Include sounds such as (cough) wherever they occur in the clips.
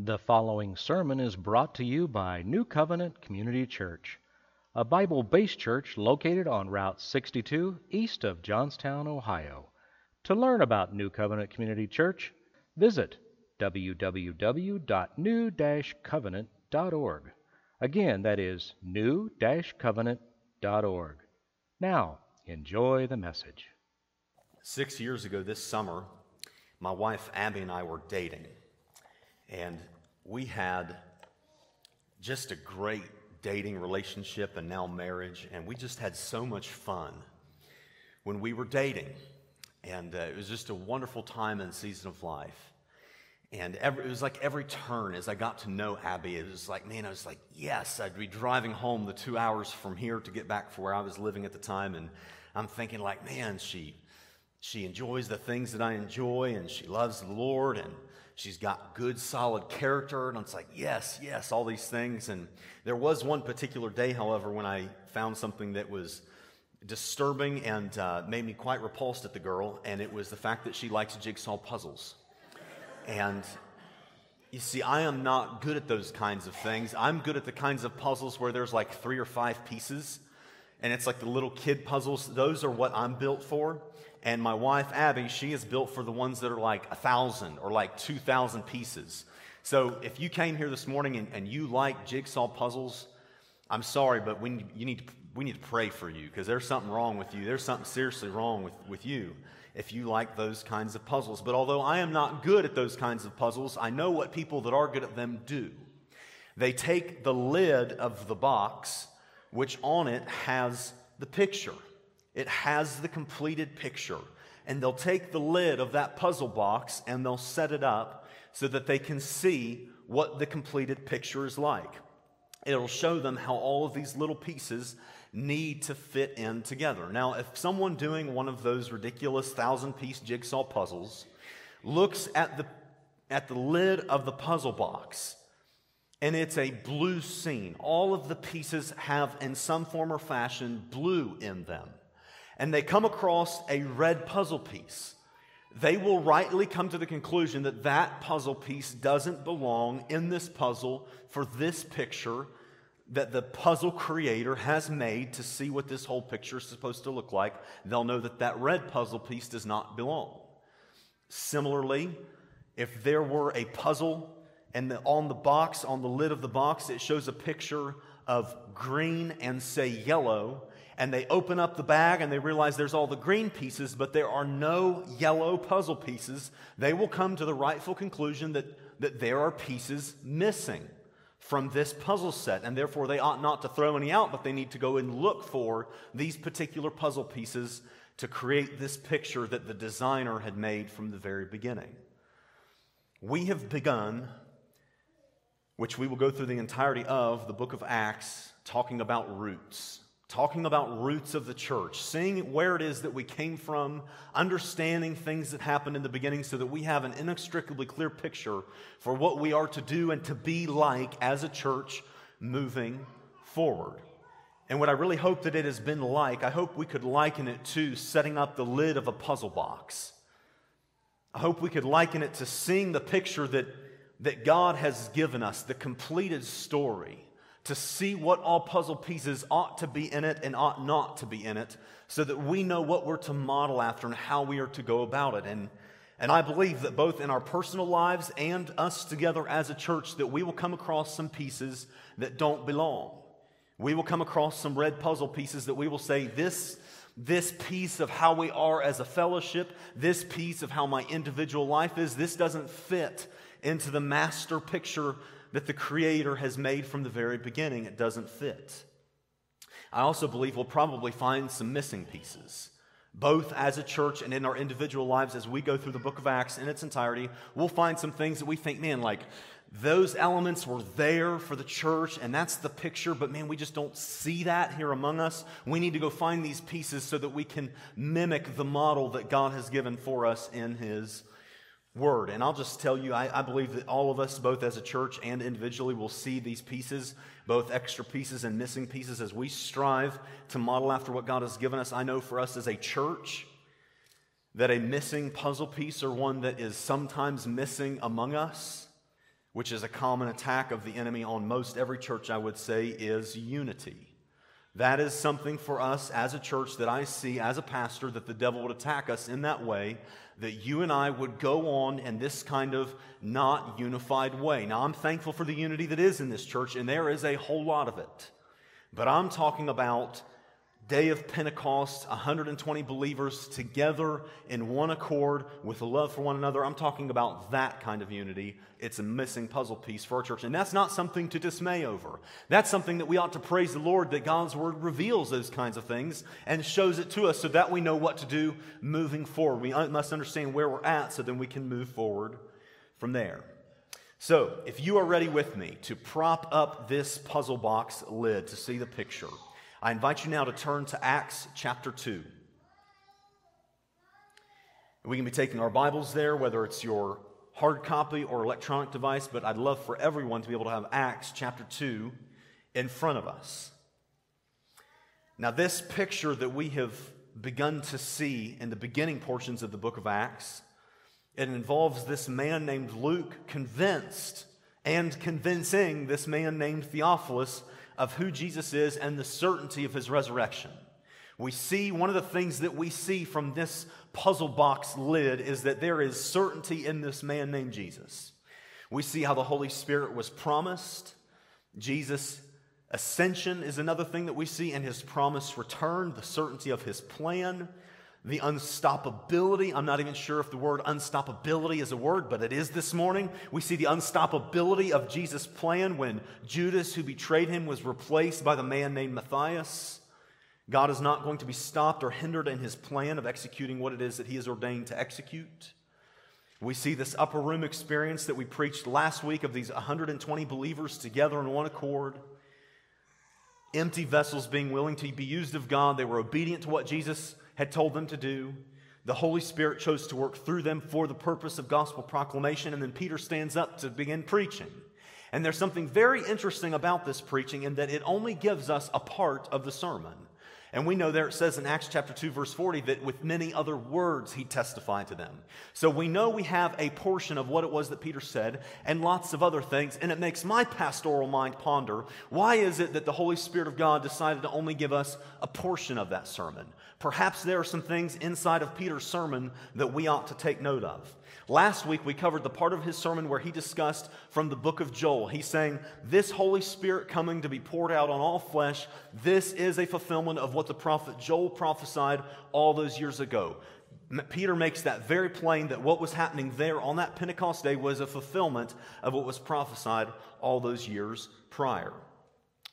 The following sermon is brought to you by New Covenant Community Church, a Bible based church located on Route 62 east of Johnstown, Ohio. To learn about New Covenant Community Church, visit www.new covenant.org. Again, that is new covenant.org. Now, enjoy the message. Six years ago this summer, my wife Abby and I were dating. And we had just a great dating relationship and now marriage. And we just had so much fun when we were dating. And uh, it was just a wonderful time and season of life. And every, it was like every turn as I got to know Abby, it was like, man, I was like, yes, I'd be driving home the two hours from here to get back for where I was living at the time. And I'm thinking, like, man, she, she enjoys the things that I enjoy and she loves the Lord and she's got good, solid character. And it's like, yes, yes, all these things. And there was one particular day, however, when I found something that was disturbing and uh, made me quite repulsed at the girl. And it was the fact that she likes jigsaw puzzles. And you see, I am not good at those kinds of things. I'm good at the kinds of puzzles where there's like three or five pieces, and it's like the little kid puzzles. Those are what I'm built for. And my wife, Abby, she is built for the ones that are like a thousand or like 2,000 pieces. So if you came here this morning and, and you like jigsaw puzzles, I'm sorry, but we, you need to, we need to pray for you because there's something wrong with you. There's something seriously wrong with, with you if you like those kinds of puzzles. But although I am not good at those kinds of puzzles, I know what people that are good at them do. They take the lid of the box, which on it has the picture, it has the completed picture. And they'll take the lid of that puzzle box and they'll set it up so that they can see what the completed picture is like. It'll show them how all of these little pieces need to fit in together. Now, if someone doing one of those ridiculous thousand piece jigsaw puzzles looks at the, at the lid of the puzzle box and it's a blue scene, all of the pieces have, in some form or fashion, blue in them, and they come across a red puzzle piece. They will rightly come to the conclusion that that puzzle piece doesn't belong in this puzzle for this picture that the puzzle creator has made to see what this whole picture is supposed to look like, they'll know that that red puzzle piece does not belong. Similarly, if there were a puzzle and the, on the box, on the lid of the box, it shows a picture of green and say yellow, and they open up the bag and they realize there's all the green pieces, but there are no yellow puzzle pieces, they will come to the rightful conclusion that, that there are pieces missing from this puzzle set, and therefore they ought not to throw any out, but they need to go and look for these particular puzzle pieces to create this picture that the designer had made from the very beginning. We have begun, which we will go through the entirety of the book of Acts, talking about roots talking about roots of the church, seeing where it is that we came from, understanding things that happened in the beginning so that we have an inextricably clear picture for what we are to do and to be like as a church moving forward. And what I really hope that it has been like, I hope we could liken it to setting up the lid of a puzzle box. I hope we could liken it to seeing the picture that, that God has given us, the completed story to see what all puzzle pieces ought to be in it and ought not to be in it, so that we know what we're to model after and how we are to go about it. And, and I believe that both in our personal lives and us together as a church, that we will come across some pieces that don't belong. We will come across some red puzzle pieces that we will say, this, this piece of how we are as a fellowship, this piece of how my individual life is, this doesn't fit into the master picture that the Creator has made from the very beginning, it doesn't fit. I also believe we'll probably find some missing pieces, both as a church and in our individual lives as we go through the book of Acts in its entirety. We'll find some things that we think, man, like those elements were there for the church, and that's the picture, but man, we just don't see that here among us. We need to go find these pieces so that we can mimic the model that God has given for us in His word. And I'll just tell you, I, I, believe that all of us, both as a church and individually, will see these pieces, both extra pieces and missing pieces, as we strive to model after what God has given us. I know for us as a church that a missing puzzle piece or one that is sometimes missing among us which is a common attack of the enemy on most every church, I would say, is unity. That is something for us as a church that I see as a pastor that the devil would attack us in that way, that you and I would go on in this kind of not unified way. Now, I'm thankful for the unity that is in this church, and there is a whole lot of it. But I'm talking about day of Pentecost, 120 believers together in one accord with a love for one another. I'm talking about that kind of unity. It's a missing puzzle piece for our church. And that's not something to dismay over. That's something that we ought to praise the Lord that God's word reveals those kinds of things and shows it to us so that we know what to do moving forward. We must understand where we're at so then we can move forward from there. So, if you are ready with me to prop up this puzzle box lid to see the picture, I invite you now to turn to Acts chapter 2. We can be taking our Bibles there, whether it's your hard copy or electronic device, but I'd love for everyone to be able to have Acts chapter 2 in front of us. Now, this picture that we have begun to see in the beginning portions of the book of Acts, it involves this man named Luke convinced and convincing this man named Theophilus of who Jesus is and the certainty of his resurrection. We see one of the things that we see from this puzzle box lid is that there is certainty in this man named Jesus. We see how the Holy Spirit was promised. Jesus' ascension is another thing that we see, and his promised return, the certainty of his plan the unstoppability. I'm not even sure if the word unstoppability is a word, but it is this morning. We see the unstoppability of Jesus' plan when Judas, who betrayed him, was replaced by the man named Matthias. God is not going to be stopped or hindered in his plan of executing what it is that he has ordained to execute. We see this upper room experience that we preached last week of these 120 believers together in one accord. Empty vessels being willing to be used of God. They were obedient to what Jesus had told them to do. The Holy Spirit chose to work through them for the purpose of gospel proclamation. And then Peter stands up to begin preaching. And there's something very interesting about this preaching in that it only gives us a part of the sermon. And we know there it says in Acts chapter 2, verse 40, that with many other words he testified to them. So we know we have a portion of what it was that Peter said and lots of other things. And it makes my pastoral mind ponder why is it that the Holy Spirit of God decided to only give us a portion of that sermon? Perhaps there are some things inside of Peter's sermon that we ought to take note of. Last week, we covered the part of his sermon where he discussed from the book of Joel. He's saying, This Holy Spirit coming to be poured out on all flesh, this is a fulfillment of what the prophet Joel prophesied all those years ago. Peter makes that very plain that what was happening there on that Pentecost day was a fulfillment of what was prophesied all those years prior.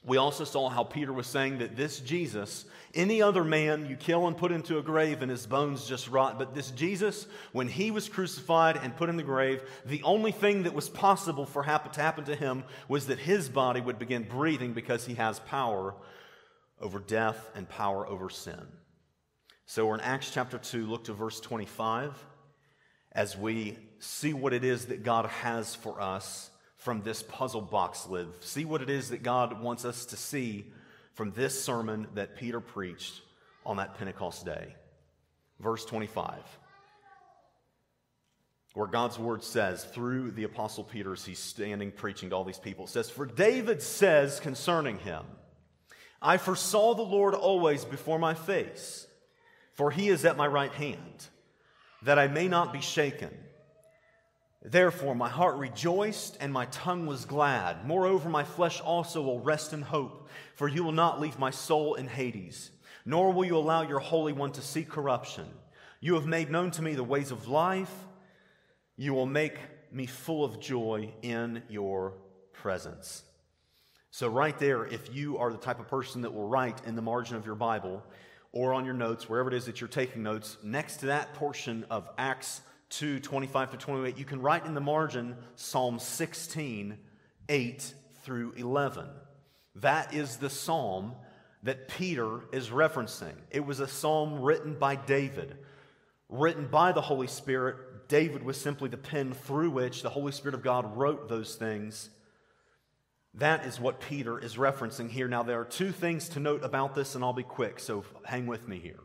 We also saw how Peter was saying that this Jesus, any other man you kill and put into a grave and his bones just rot, but this Jesus, when he was crucified and put in the grave, the only thing that was possible for happen to happen to him was that his body would begin breathing because he has power over death and power over sin. So we're in Acts chapter 2, look to verse 25 as we see what it is that God has for us from this puzzle box live. See what it is that God wants us to see from this sermon that Peter preached on that Pentecost day. Verse 25, where God's word says, through the Apostle Peter, as he's standing preaching to all these people, it says, For David says concerning him, I foresaw the Lord always before my face, for he is at my right hand, that I may not be shaken. Therefore, my heart rejoiced and my tongue was glad. Moreover, my flesh also will rest in hope, for you will not leave my soul in Hades, nor will you allow your Holy One to see corruption. You have made known to me the ways of life. You will make me full of joy in your presence. So, right there, if you are the type of person that will write in the margin of your Bible or on your notes, wherever it is that you're taking notes, next to that portion of Acts 2 25 to 28, you can write in the margin Psalm 16, 8 through 11. That is the psalm that Peter is referencing. It was a psalm written by David, written by the Holy Spirit. David was simply the pen through which the Holy Spirit of God wrote those things. That is what Peter is referencing here. Now, there are two things to note about this, and I'll be quick, so hang with me here.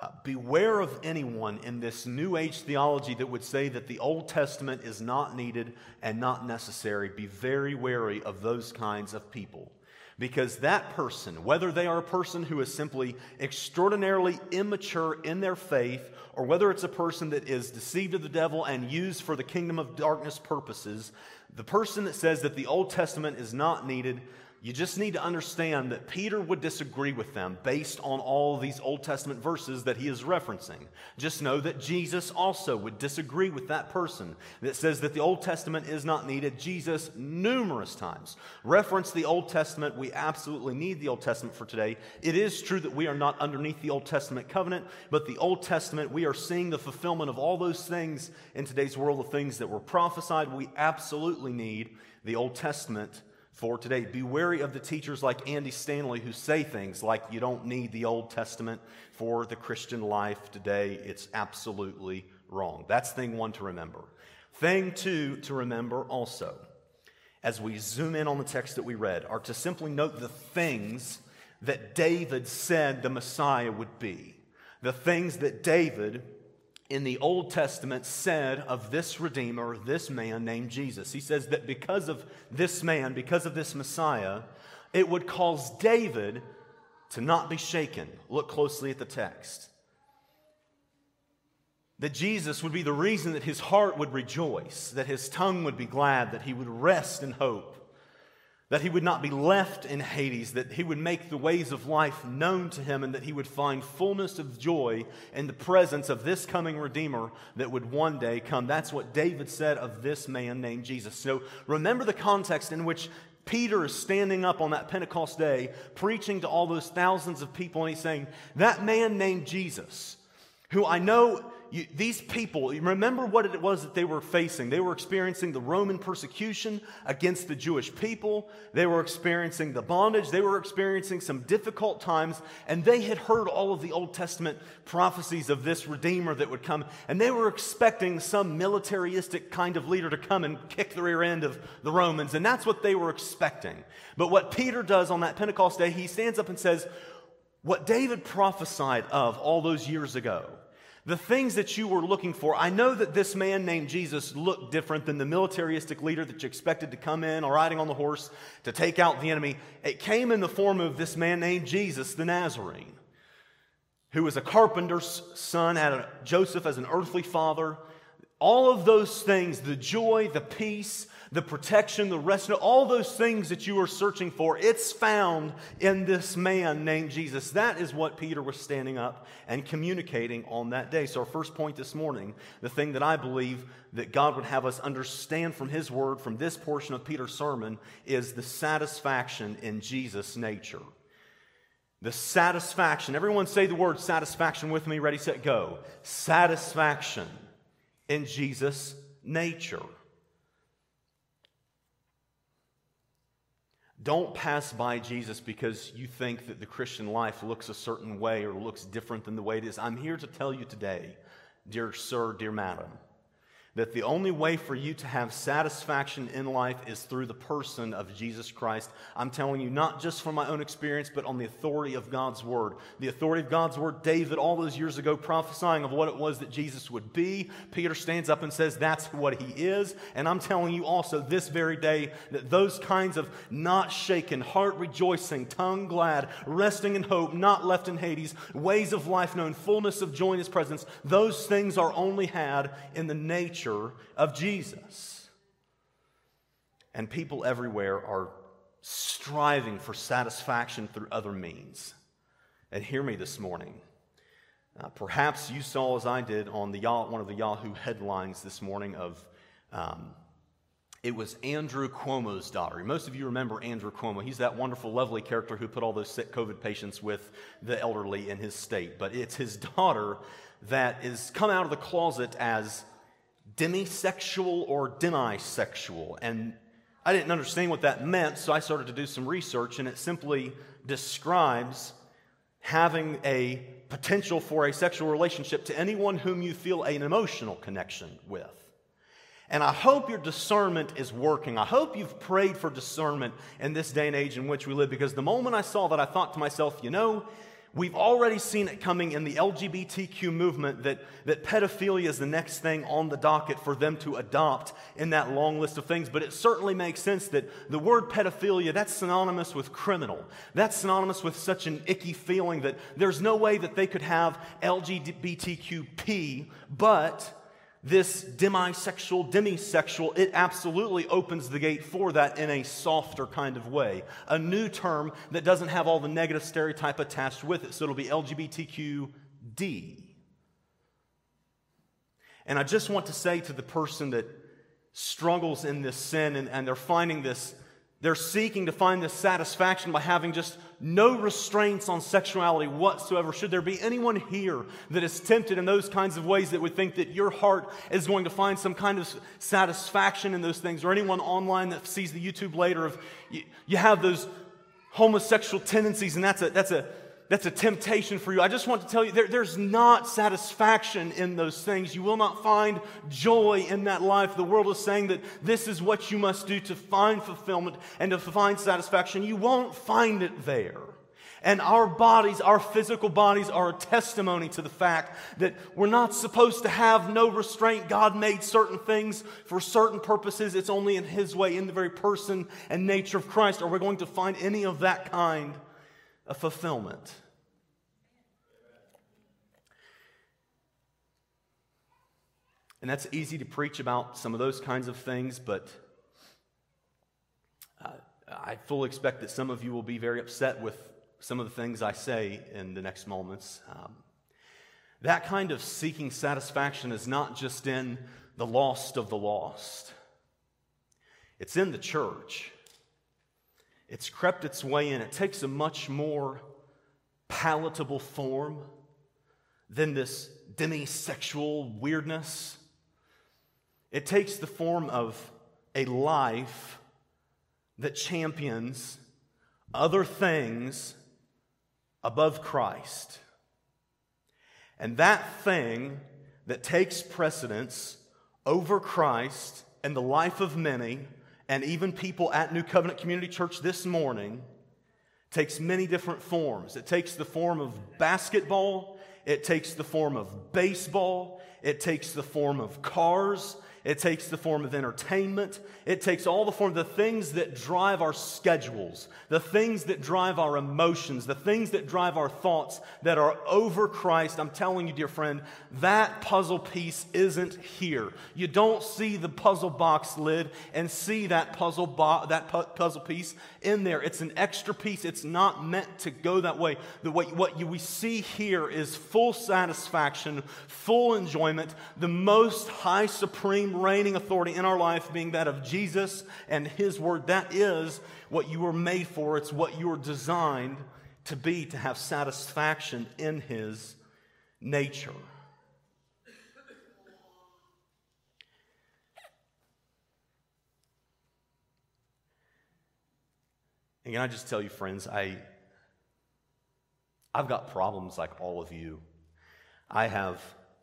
Uh, beware of anyone in this New Age theology that would say that the Old Testament is not needed and not necessary. Be very wary of those kinds of people. Because that person, whether they are a person who is simply extraordinarily immature in their faith, or whether it's a person that is deceived of the devil and used for the kingdom of darkness purposes, the person that says that the Old Testament is not needed you just need to understand that Peter would disagree with them based on all these Old Testament verses that he is referencing. Just know that Jesus also would disagree with that person that says that the Old Testament is not needed. Jesus, numerous times, referenced the Old Testament. We absolutely need the Old Testament for today. It is true that we are not underneath the Old Testament covenant, but the Old Testament, we are seeing the fulfillment of all those things in today's world of things that were prophesied. We absolutely need the Old Testament for today. Be wary of the teachers like Andy Stanley who say things like you don't need the Old Testament for the Christian life today. It's absolutely wrong. That's thing one to remember. Thing two to remember also, as we zoom in on the text that we read, are to simply note the things that David said the Messiah would be. The things that David in the Old Testament said of this Redeemer, this man named Jesus. He says that because of this man, because of this Messiah, it would cause David to not be shaken. Look closely at the text. That Jesus would be the reason that his heart would rejoice, that his tongue would be glad, that he would rest in hope that he would not be left in Hades, that he would make the ways of life known to him, and that he would find fullness of joy in the presence of this coming Redeemer that would one day come. That's what David said of this man named Jesus. So remember the context in which Peter is standing up on that Pentecost day, preaching to all those thousands of people, and he's saying, That man named Jesus, who I know you, these people, remember what it was that they were facing. They were experiencing the Roman persecution against the Jewish people. They were experiencing the bondage. They were experiencing some difficult times. And they had heard all of the Old Testament prophecies of this Redeemer that would come. And they were expecting some militaristic kind of leader to come and kick the rear end of the Romans. And that's what they were expecting. But what Peter does on that Pentecost day, he stands up and says, What David prophesied of all those years ago the things that you were looking for. I know that this man named Jesus looked different than the militaristic leader that you expected to come in or riding on the horse to take out the enemy. It came in the form of this man named Jesus the Nazarene, who was a carpenter's son, had a, Joseph as an earthly father. All of those things, the joy, the peace, the protection, the rest, all those things that you are searching for, it's found in this man named Jesus. That is what Peter was standing up and communicating on that day. So, our first point this morning, the thing that I believe that God would have us understand from his word, from this portion of Peter's sermon, is the satisfaction in Jesus' nature. The satisfaction. Everyone say the word satisfaction with me. Ready, set, go. Satisfaction in Jesus' nature. Don't pass by Jesus because you think that the Christian life looks a certain way or looks different than the way it is. I'm here to tell you today, dear sir, dear madam, that the only way for you to have satisfaction in life is through the person of Jesus Christ. I'm telling you, not just from my own experience, but on the authority of God's Word. The authority of God's Word, David, all those years ago, prophesying of what it was that Jesus would be. Peter stands up and says, That's what he is. And I'm telling you also this very day that those kinds of not shaken, heart rejoicing, tongue glad, resting in hope, not left in Hades, ways of life known, fullness of joy in His presence, those things are only had in the nature of Jesus. And people everywhere are striving for satisfaction through other means. And hear me this morning. Uh, perhaps you saw, as I did, on the one of the Yahoo headlines this morning of um, it was Andrew Cuomo's daughter. Most of you remember Andrew Cuomo. He's that wonderful, lovely character who put all those sick COVID patients with the elderly in his state. But it's his (laughs) daughter that is come out of the closet as demisexual or demisexual. And I didn't understand what that meant, so I started to do some research, and it simply describes having a potential for a sexual relationship to anyone whom you feel an emotional connection with. And I hope your discernment is working. I hope you've prayed for discernment in this day and age in which we live because the moment I saw that, I thought to myself, you know, We've already seen it coming in the LGBTQ movement that, that pedophilia is the next thing on the docket for them to adopt in that long list of things. But it certainly makes sense that the word pedophilia, that's synonymous with criminal. That's synonymous with such an icky feeling that there's no way that they could have LGBTQP, but this demisexual, demisexual, it absolutely opens the gate for that in a softer kind of way. A new term that doesn't have all the negative stereotype attached with it. So it'll be LGBTQD. And I just want to say to the person that struggles in this sin and, and they're finding this they're seeking to find this satisfaction by having just no restraints on sexuality whatsoever. Should there be anyone here that is tempted in those kinds of ways that would think that your heart is going to find some kind of satisfaction in those things, or anyone online that sees the YouTube later of you, you have those homosexual tendencies, and that's a, that's a that's a temptation for you. I just want to tell you there, there's not satisfaction in those things. You will not find joy in that life. The world is saying that this is what you must do to find fulfillment and to find satisfaction. You won't find it there. And our bodies, our physical bodies, are a testimony to the fact that we're not supposed to have no restraint. God made certain things for certain purposes. It's only in His way, in the very person and nature of Christ, are we going to find any of that kind a fulfillment. And that's easy to preach about some of those kinds of things, but uh, I fully expect that some of you will be very upset with some of the things I say in the next moments. Um, that kind of seeking satisfaction is not just in the lost of the lost, it's in the church. It's crept its way in. It takes a much more palatable form than this demisexual weirdness. It takes the form of a life that champions other things above Christ. And that thing that takes precedence over Christ and the life of many and even people at New Covenant Community Church this morning takes many different forms. It takes the form of basketball, it takes the form of baseball, it takes the form of cars, it takes the form of entertainment. It takes all the form, of the things that drive our schedules, the things that drive our emotions, the things that drive our thoughts that are over Christ. I'm telling you, dear friend, that puzzle piece isn't here. You don't see the puzzle box lid and see that puzzle, bo- that pu- puzzle piece in there. It's an extra piece. It's not meant to go that way. The way what you, we see here is full satisfaction, full enjoyment, the most high supreme supreme reigning authority in our life being that of Jesus and His Word. That is what you were made for, it's what you were designed to be, to have satisfaction in His nature. And can I just tell you, friends, I, I've got problems like all of you. I have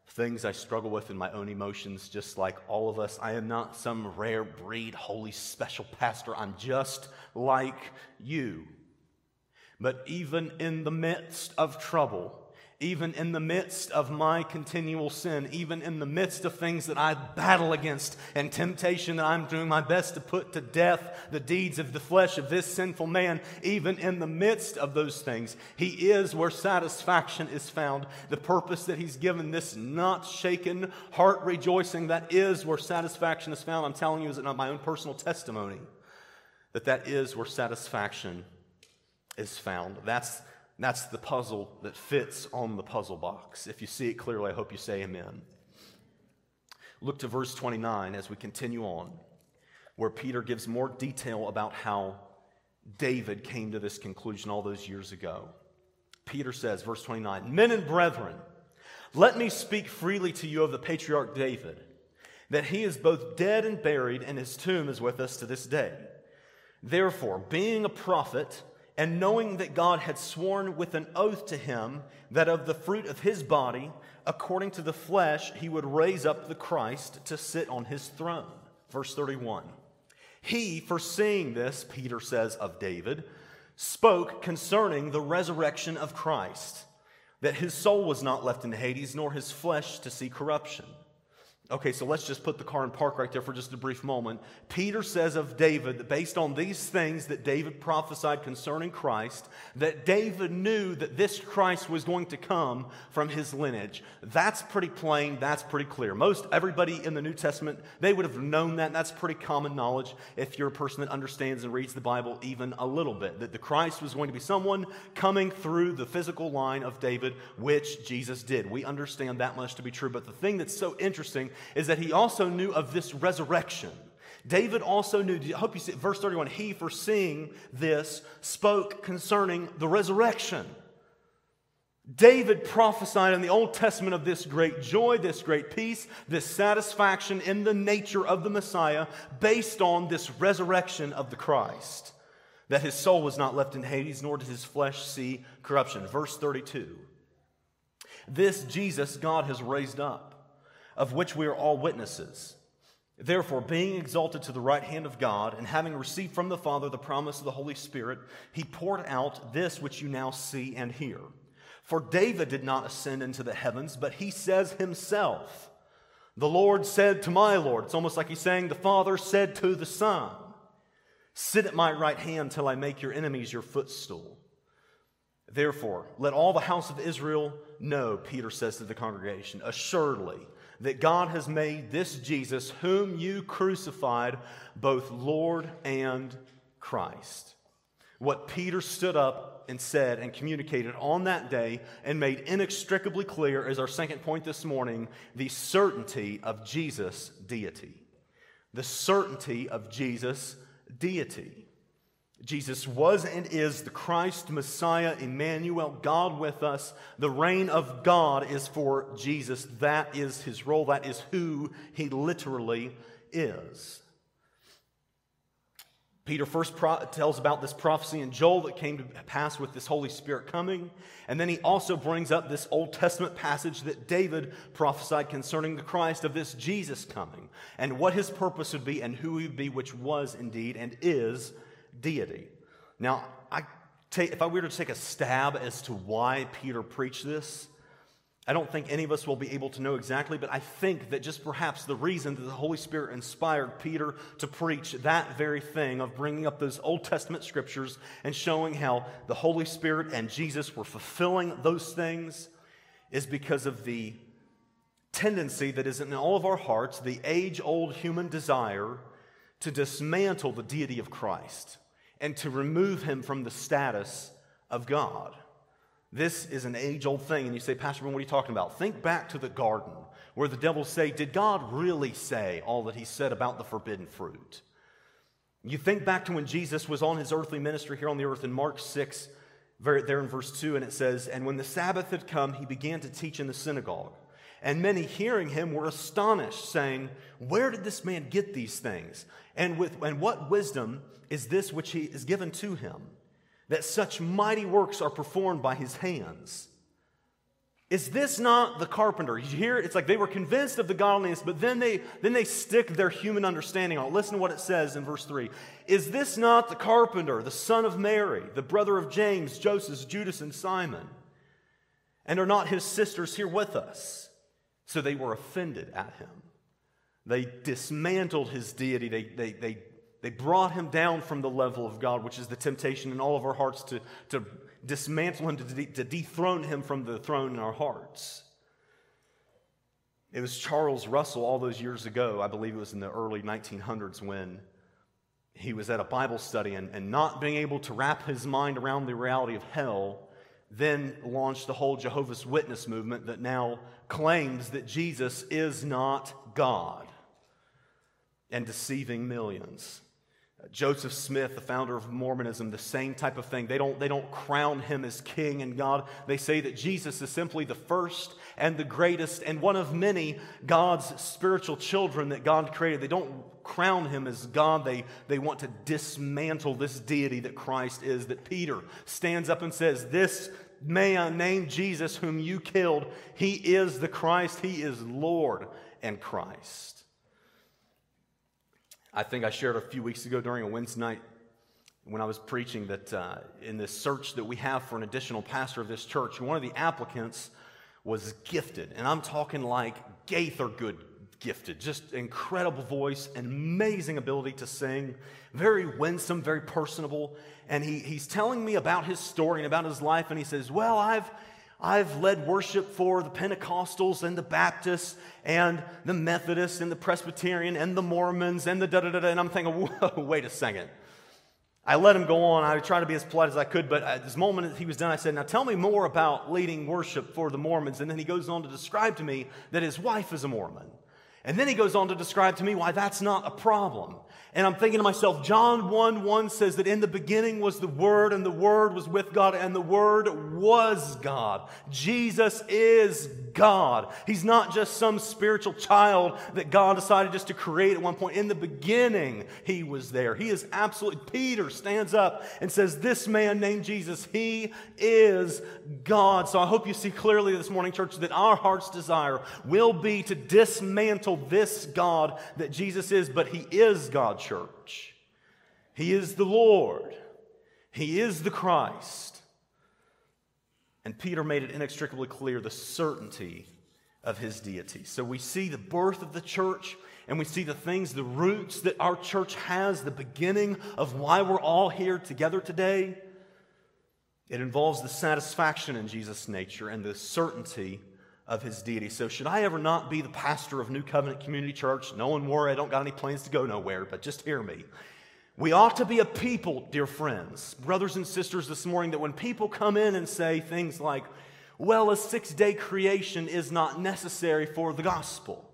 things I struggle with in my own emotions, just like all of us. I am not some rare breed, holy special pastor. I'm just like you. But even in the midst of trouble, even in the midst of my continual sin, even in the midst of things that I battle against and temptation that I'm doing my best to put to death the deeds of the flesh of this sinful man, even in the midst of those things, He is where satisfaction is found. The purpose that He's given this not shaken heart rejoicing, that is where satisfaction is found. I'm telling you, is it not my own personal testimony that that is where satisfaction is found? That's that's the puzzle that fits on the puzzle box. If you see it clearly, I hope you say amen. Look to verse 29 as we continue on, where Peter gives more detail about how David came to this conclusion all those years ago. Peter says, verse 29, Men and brethren, let me speak freely to you of the patriarch David, that he is both dead and buried, and his tomb is with us to this day. Therefore, being a prophet, and knowing that God had sworn with an oath to him that of the fruit of his body, according to the flesh, he would raise up the Christ to sit on his throne. Verse 31. He, foreseeing this, Peter says of David, spoke concerning the resurrection of Christ, that his soul was not left in Hades, nor his flesh to see corruption. Okay, so let's just put the car in park right there for just a brief moment. Peter says of David that based on these things that David prophesied concerning Christ, that David knew that this Christ was going to come from his lineage. That's pretty plain, that's pretty clear. Most everybody in the New Testament, they would have known that. That's pretty common knowledge if you're a person that understands and reads the Bible even a little bit. That the Christ was going to be someone coming through the physical line of David, which Jesus did. We understand that much to be true. But the thing that's so interesting is that he also knew of this resurrection. David also knew, I hope you see verse 31, he, foreseeing this, spoke concerning the resurrection. David prophesied in the Old Testament of this great joy, this great peace, this satisfaction in the nature of the Messiah based on this resurrection of the Christ. That his soul was not left in Hades, nor did his flesh see corruption. Verse 32. This Jesus God has raised up of which we are all witnesses. Therefore, being exalted to the right hand of God, and having received from the Father the promise of the Holy Spirit, he poured out this which you now see and hear. For David did not ascend into the heavens, but he says himself, The Lord said to my Lord. It's almost like he's saying, The Father said to the Son, Sit at my right hand till I make your enemies your footstool. Therefore, let all the house of Israel know, Peter says to the congregation, assuredly that God has made this Jesus, whom you crucified, both Lord and Christ. What Peter stood up and said and communicated on that day and made inextricably clear is our second point this morning the certainty of Jesus' deity. The certainty of Jesus' deity. Jesus was and is the Christ, Messiah, Emmanuel, God with us. The reign of God is for Jesus. That is his role. That is who he literally is. Peter first pro- tells about this prophecy in Joel that came to pass with this Holy Spirit coming. And then he also brings up this Old Testament passage that David prophesied concerning the Christ of this Jesus coming and what his purpose would be and who he would be, which was indeed and is deity. Now, I take, if I were to take a stab as to why Peter preached this, I don't think any of us will be able to know exactly, but I think that just perhaps the reason that the Holy Spirit inspired Peter to preach that very thing of bringing up those Old Testament scriptures and showing how the Holy Spirit and Jesus were fulfilling those things is because of the tendency that is in all of our hearts, the age old human desire to dismantle the deity of Christ and to remove him from the status of God. This is an age old thing. And you say, Pastor, what are you talking about? Think back to the garden where the devil say, Did God really say all that he said about the forbidden fruit? You think back to when Jesus was on his earthly ministry here on the earth in Mark 6, there in verse 2, and it says, And when the Sabbath had come, he began to teach in the synagogue. And many hearing him were astonished, saying, Where did this man get these things? And, with, and what wisdom is this which he is given to him, that such mighty works are performed by his hands? Is this not the carpenter? You hear it's like they were convinced of the godliness, but then they then they stick their human understanding on. Listen to what it says in verse 3. Is this not the carpenter, the son of Mary, the brother of James, Joseph, Judas, and Simon? And are not his sisters here with us? So they were offended at him. They dismantled his deity. They, they, they, they brought him down from the level of God, which is the temptation in all of our hearts to, to dismantle him, to, de- to dethrone him from the throne in our hearts. It was Charles Russell all those years ago, I believe it was in the early 1900s, when he was at a Bible study and, and not being able to wrap his mind around the reality of hell, then launched the whole Jehovah's Witness movement that now claims that Jesus is not God and deceiving millions. Joseph Smith, the founder of Mormonism, the same type of thing. They don't, they don't crown him as king and God. They say that Jesus is simply the first and the greatest and one of many God's spiritual children that God created. They don't crown him as God. They, they want to dismantle this deity that Christ is, that Peter stands up and says, This man named Jesus, whom you killed, he is the Christ, he is Lord and Christ. I think I shared a few weeks ago during a Wednesday night when I was preaching that uh, in this search that we have for an additional pastor of this church, one of the applicants was gifted. And I'm talking like Gaither good gifted, just incredible voice, and amazing ability to sing, very winsome, very personable. And he, he's telling me about his story and about his life, and he says, Well, I've I've led worship for the Pentecostals and the Baptists and the Methodists and the Presbyterian and the Mormons and the da da da da. And I'm thinking, (laughs) whoa, wait a second. I let him go on. I tried to be as polite as I could, but at this moment he was done, I said, Now tell me more about leading worship for the Mormons. And then he goes on to describe to me that his wife is a Mormon. And then he goes on to describe to me why that's not a problem. And I'm thinking to myself, John 1 1 says that in the beginning was the Word, and the Word was with God, and the Word was God. Jesus is God. He's not just some spiritual child that God decided just to create at one point. In the beginning, He was there. He is absolutely. Peter stands up and says, This man named Jesus, He is God. So I hope you see clearly this morning, church, that our heart's desire will be to dismantle this God that Jesus is, but He is God church. He is the Lord, He is the Christ. And Peter made it inextricably clear the certainty of his deity. So we see the birth of the church and we see the things, the roots that our church has, the beginning of why we're all here together today. It involves the satisfaction in Jesus' nature and the certainty of his deity. So, should I ever not be the pastor of New Covenant Community Church? No one worry, I don't got any plans to go nowhere, but just hear me. We ought to be a people, dear friends, brothers and sisters, this morning, that when people come in and say things like, well, a six day creation is not necessary for the gospel.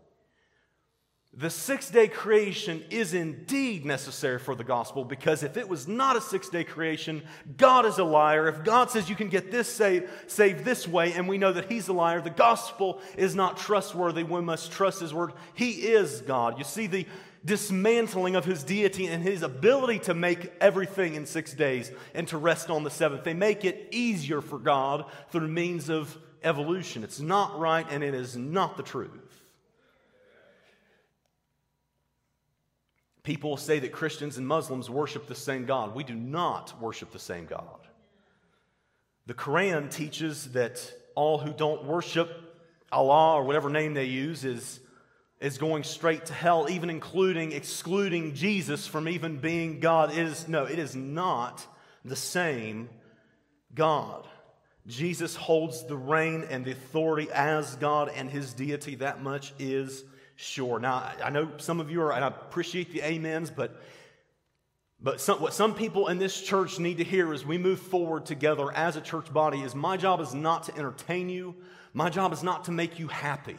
The six day creation is indeed necessary for the gospel because if it was not a six day creation, God is a liar. If God says you can get this saved, saved this way, and we know that He's a liar, the gospel is not trustworthy. We must trust His word. He is God. You see the dismantling of His deity and His ability to make everything in six days and to rest on the seventh. They make it easier for God through means of evolution. It's not right and it is not the truth. People say that Christians and Muslims worship the same God. We do not worship the same God. The Quran teaches that all who don't worship Allah or whatever name they use is, is going straight to hell, even including excluding Jesus from even being God. It is, no, it is not the same God. Jesus holds the reign and the authority as God, and his deity, that much is sure. Now, I know some of you are, and I appreciate the amens, but, but some, what some people in this church need to hear as we move forward together as a church body is my job is not to entertain you, my job is not to make you happy.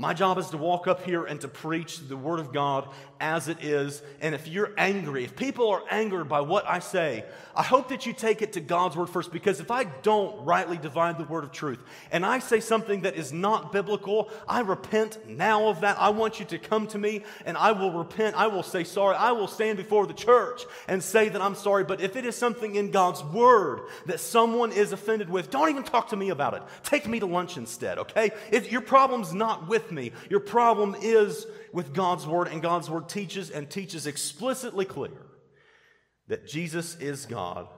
My job is to walk up here and to preach the Word of God as it is. And if you're angry, if people are angered by what I say, I hope that you take it to God's Word first because if I don't rightly divide the Word of truth and I say something that is not biblical, I repent now of that. I want you to come to me and I will repent. I will say sorry. I will stand before the church and say that I'm sorry. But if it is something in God's Word that someone is offended with, don't even talk to me about it. Take me to lunch instead, okay? If your problem's not with me. Your problem is with God's Word, and God's Word teaches and teaches explicitly clear that Jesus is God.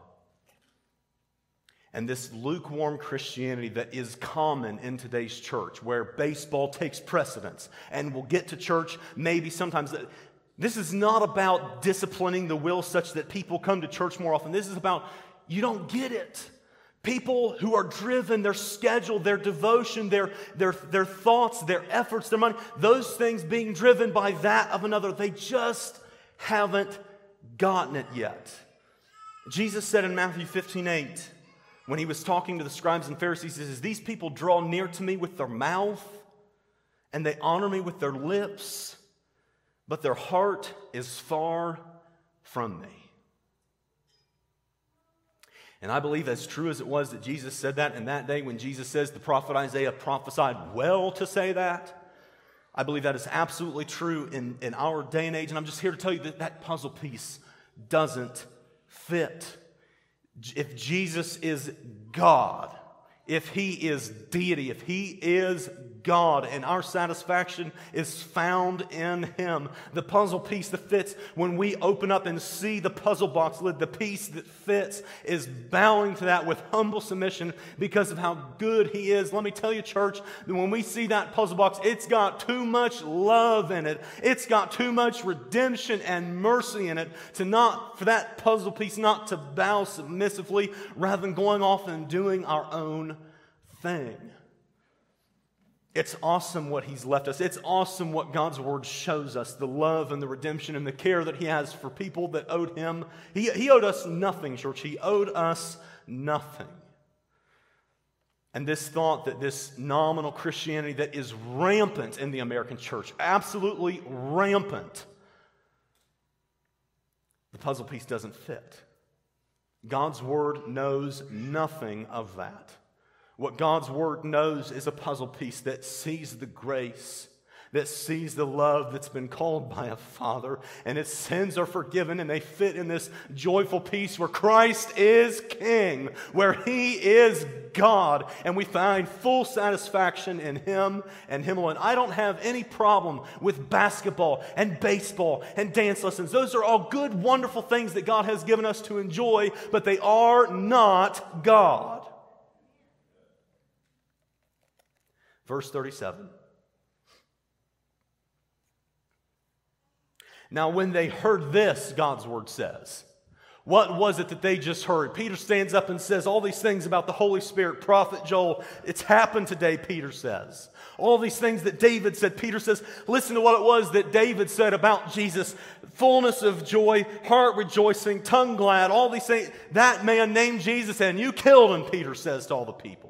And this lukewarm Christianity that is common in today's church, where baseball takes precedence, and we'll get to church maybe sometimes. This is not about disciplining the will such that people come to church more often. This is about you don't get it. People who are driven, their schedule, their devotion, their, their, their thoughts, their efforts, their money, those things being driven by that of another, they just haven't gotten it yet. Jesus said in Matthew 15 8, when he was talking to the scribes and Pharisees, he says, These people draw near to me with their mouth and they honor me with their lips, but their heart is far from me. And I believe as true as it was that Jesus said that in that day when Jesus says the prophet Isaiah prophesied well to say that, I believe that is absolutely true in, in our day and age. And I'm just here to tell you that that puzzle piece doesn't fit. If Jesus is God, if he is deity, if he is God, and our satisfaction is found in him. The puzzle piece that fits when we open up and see the puzzle box lid, the piece that fits is bowing to that with humble submission because of how good he is. Let me tell you, church, that when we see that puzzle box, it's got too much love in it. It's got too much redemption and mercy in it to not, for that puzzle piece not to bow submissively rather than going off and doing our own thing. It's awesome what He's left us. It's awesome what God's Word shows us the love and the redemption and the care that He has for people that owed Him. He, he owed us nothing, church. He owed us nothing. And this thought that this nominal Christianity that is rampant in the American church, absolutely rampant, the puzzle piece doesn't fit. God's Word knows nothing of that. What God's Word knows is a puzzle piece that sees the grace, that sees the love that's been called by a Father, and its sins are forgiven, and they fit in this joyful peace where Christ is King, where He is God, and we find full satisfaction in Him and Him alone. I don't have any problem with basketball and baseball and dance lessons. Those are all good, wonderful things that God has given us to enjoy, but they are not God. Verse 37. Now, when they heard this, God's word says, what was it that they just heard? Peter stands up and says all these things about the Holy Spirit. Prophet Joel, it's happened today, Peter says. All these things that David said. Peter says, listen to what it was that David said about Jesus fullness of joy, heart rejoicing, tongue glad, all these things. That man named Jesus, and you killed him, Peter says to all the people.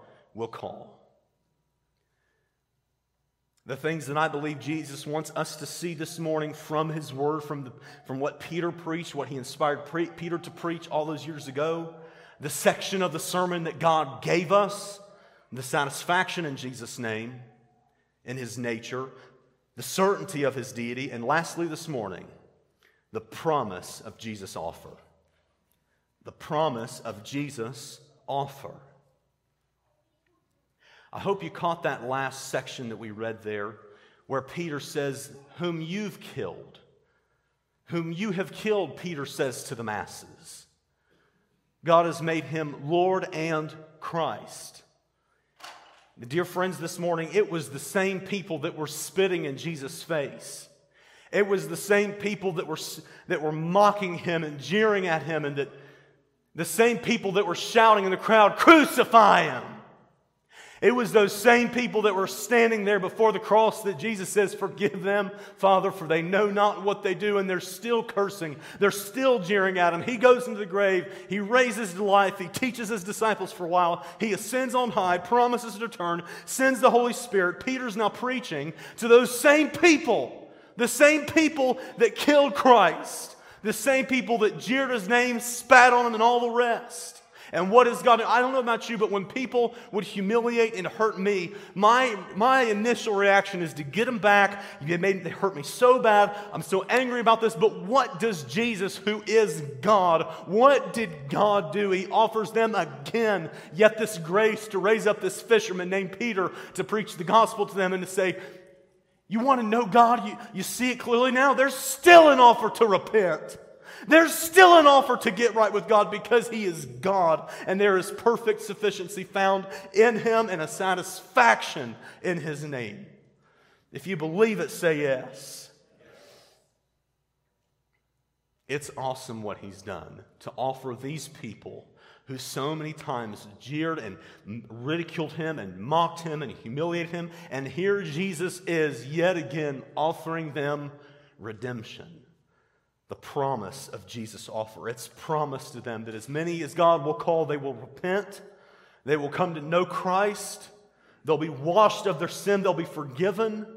will call. The things that I believe Jesus wants us to see this morning from his word, from, the, from what Peter preached, what he inspired pre- Peter to preach all those years ago, the section of the sermon that God gave us, the satisfaction in Jesus' name, in his nature, the certainty of his deity, and lastly this morning, the promise of Jesus' offer. The promise of Jesus' offer. I hope you caught that last section that we read there where Peter says, Whom you've killed. Whom you have killed, Peter says to the masses. God has made him Lord and Christ. Dear friends, this morning, it was the same people that were spitting in Jesus' face. It was the same people that were, that were mocking him and jeering at him, and that the same people that were shouting in the crowd, Crucify him! It was those same people that were standing there before the cross that Jesus says, Forgive them, Father, for they know not what they do. And they're still cursing. They're still jeering at him. He goes into the grave. He raises to life. He teaches his disciples for a while. He ascends on high, promises to return, sends the Holy Spirit. Peter's now preaching to those same people, the same people that killed Christ, the same people that jeered his name, spat on him, and all the rest. And what is God? I don't know about you, but when people would humiliate and hurt me, my, my initial reaction is to get them back. They made they hurt me so bad. I'm so angry about this. But what does Jesus, who is God, what did God do? He offers them again yet this grace to raise up this fisherman named Peter to preach the gospel to them and to say, You want to know God? You, you see it clearly now? There's still an offer to repent. There's still an offer to get right with God because He is God, and there is perfect sufficiency found in Him and a satisfaction in His name. If you believe it, say yes. It's awesome what He's done to offer these people who so many times jeered and ridiculed him and mocked him and humiliated him. And here Jesus is yet again offering them redemption the promise of Jesus' offer. It's promised to them that as many as God will call, they will repent, They will come to know Christ. They'll be washed of their sin. They'll be forgiven.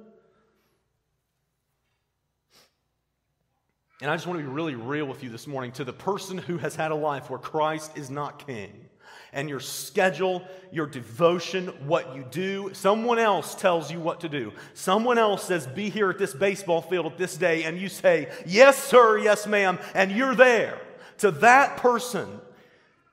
And I just want to be really real with you this morning to the person who has had a life where Christ is not king and your schedule, your devotion, what you do. Someone else tells you what to do. Someone else says, Be here at this baseball field at this day, and you say, Yes, sir, yes, ma'am, and you're there. To that person,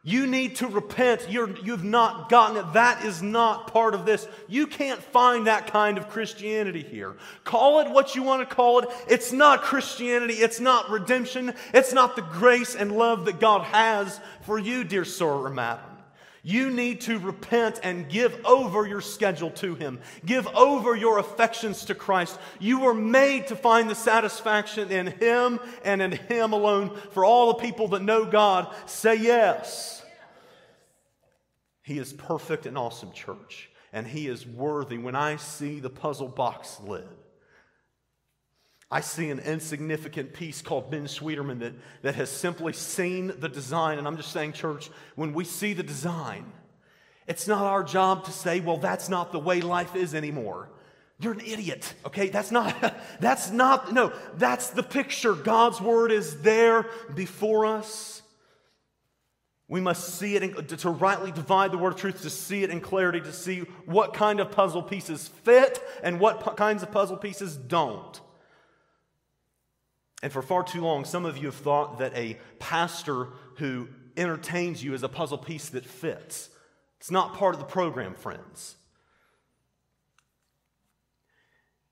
you need to repent. You're, you've not gotten it. That is not part of this. You can't find that kind of Christianity here. Call it what you want to call it. It's not Christianity. It's not redemption. It's not the grace and love that God has for you, dear sir or madam. You need to repent and give over your schedule to Him. Give over your affections to Christ. You were made to find the satisfaction in Him and in Him alone. For all the people that know God, say yes. He is perfect and awesome, church, and He is worthy. When I see the puzzle box lid, I see an insignificant piece called Ben Sweeterman that, that has simply seen the design. And I'm just saying, church, when we see the design, it's not our job to say, well, that's not the way life is anymore. You're an idiot, okay? That's not, (laughs) that's not, no, that's the picture. God's word is there before us. We must see it in, to rightly divide the word of truth, to see it in clarity, to see what kind of puzzle pieces fit and what kinds of puzzle pieces don't. And for far too long, some of you have thought that a pastor who entertains you is a puzzle piece that fits. It's not part of the program, friends.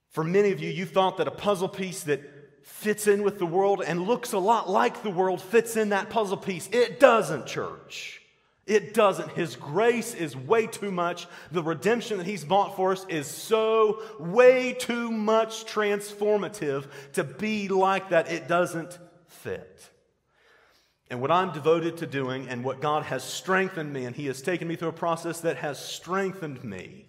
For many of you, you thought that a puzzle piece that fits in with the world and looks a lot like the world fits in that puzzle piece. It doesn't, church. It doesn't. His grace is way too much. The redemption that He's bought for us is so way too much transformative to be like that. It doesn't fit. And what I'm devoted to doing and what God has strengthened me, and He has taken me through a process that has strengthened me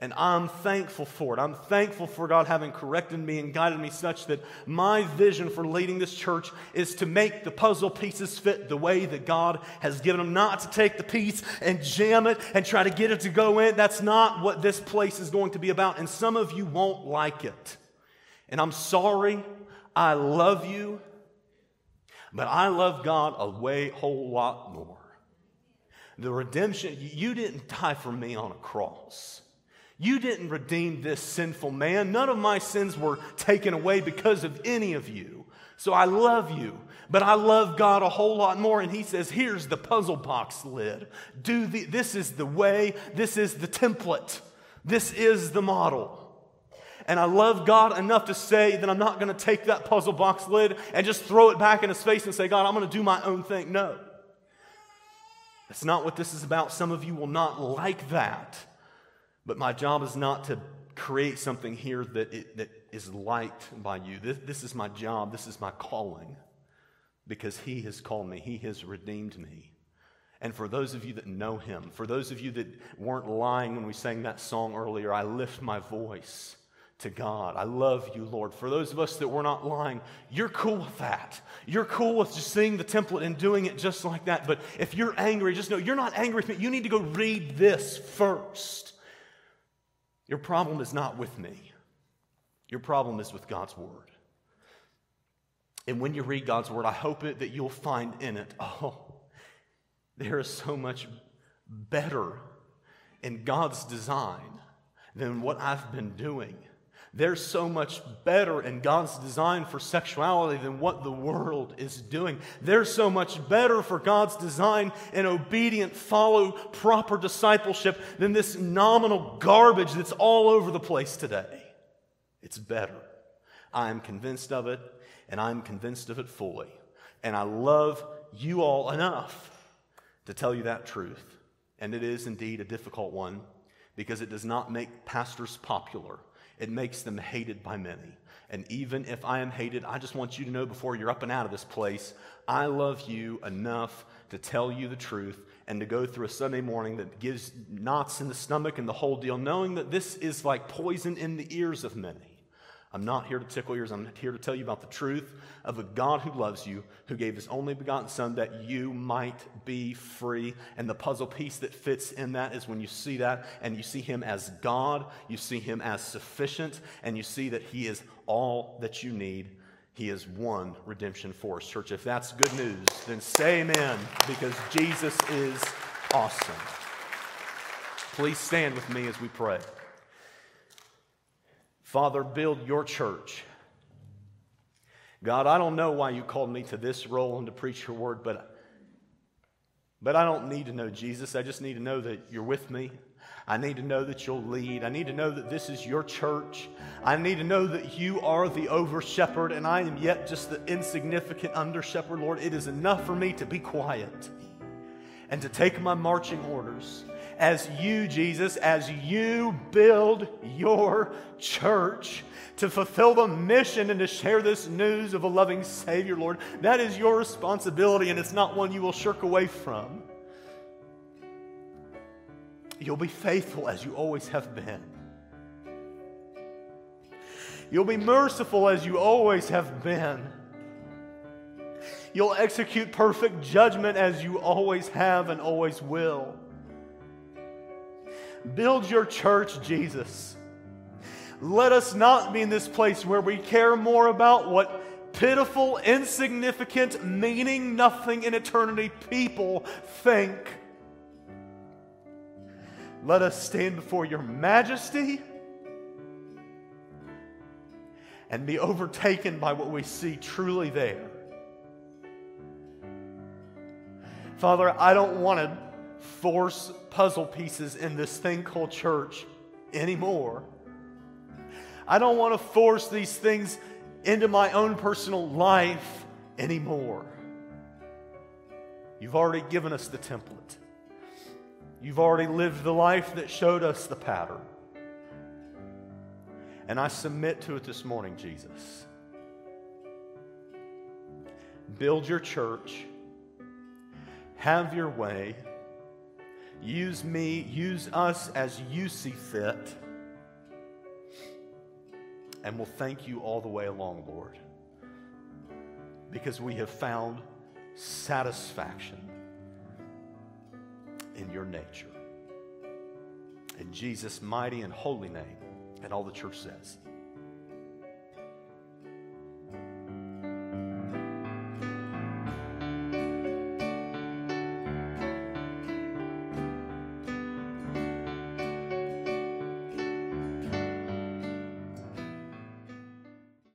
and I'm thankful for it. I'm thankful for God having corrected me and guided me such that my vision for leading this church is to make the puzzle pieces fit the way that God has given them, not to take the piece and jam it and try to get it to go in. That's not what this place is going to be about. And some of you won't like it. And I'm sorry. I love you. But I love God a way, whole lot more. The redemption, you didn't die for me on a cross. You didn't redeem this sinful man. None of my sins were taken away because of any of you. So I love you, but I love God a whole lot more. And He says, here's the puzzle box lid. Do the, this is the way, this is the template, this is the model. And I love God enough to say that I'm not going to take that puzzle box lid and just throw it back in His face and say, God, I'm going to do my own thing. No. That's not what this is about. Some of you will not like that. But my job is not to create something here that, it, that is liked by you. This, this is my job. This is my calling because He has called me, He has redeemed me. And for those of you that know Him, for those of you that weren't lying when we sang that song earlier, I lift my voice to God. I love you, Lord. For those of us that were not lying, you're cool with that. You're cool with just seeing the template and doing it just like that. But if you're angry, just know you're not angry with me. You need to go read this first. Your problem is not with me, your problem is with God's Word. And when you read God's Word, I hope it, that you'll find in it, (laughs) oh, there is so much better in God's design than what I've been doing. There's so much better in God's design for sexuality than what the world is doing. They're so much better for God's design in obedient, follow proper discipleship than this nominal garbage that's all over the place today. It's better. I am convinced of it, and I'm convinced of it fully. And I love you all enough to tell you that truth. And it is indeed a difficult one because it does not make pastors popular it makes them hated by many. And even if I am hated, I just want you to know before you're up and out of this place, I love you enough to tell you the truth and to go through a Sunday morning that gives knots in the stomach and the whole deal, knowing that this is like poison in the ears of many. I'm not here to tickle ears. I'm here to tell you about the truth of a God who loves you, who gave his only begotten Son that you might be free. And the puzzle piece that fits in that is when you see that and you see him as God, you see him as sufficient, and you see that he is all that you need. He is one redemption force. Church, if that's good news, then say amen because Jesus is awesome. Please stand with me as we pray. Father, build your church. God, I don't know why you called me to this role and to preach your word, but, but I don't need to know Jesus. I just need to know that you're with me. I need to know that you'll lead. I need to know that this is your church. I need to know that you are the over shepherd and I am yet just the insignificant under shepherd. Lord, it is enough for me to be quiet and to take my marching orders as you, Jesus, as you build your church to fulfill the mission and to share this news of a loving Savior, Lord. That is your responsibility, and it's not one you will shirk away from. You'll be faithful as you always have been. You'll be merciful as you always have been. You'll execute perfect judgment as you always have and always will. Build your church, Jesus. Let us not be in this place where we care more about what pitiful, insignificant, meaning nothing in eternity people think. Let us stand before your majesty and be overtaken by what we see truly there. Father, I don't want to force puzzle pieces in this thing called church anymore. I don't want to force these things into my own personal life anymore. You've already given us the template. You've already lived the life that showed us the pattern. And I submit to it this morning, Jesus. Build your church, have your way. Use me, use us as you see fit. And we'll thank you all the way along, Lord, because we have found satisfaction in your nature. In Jesus' mighty and holy name, and all the church says.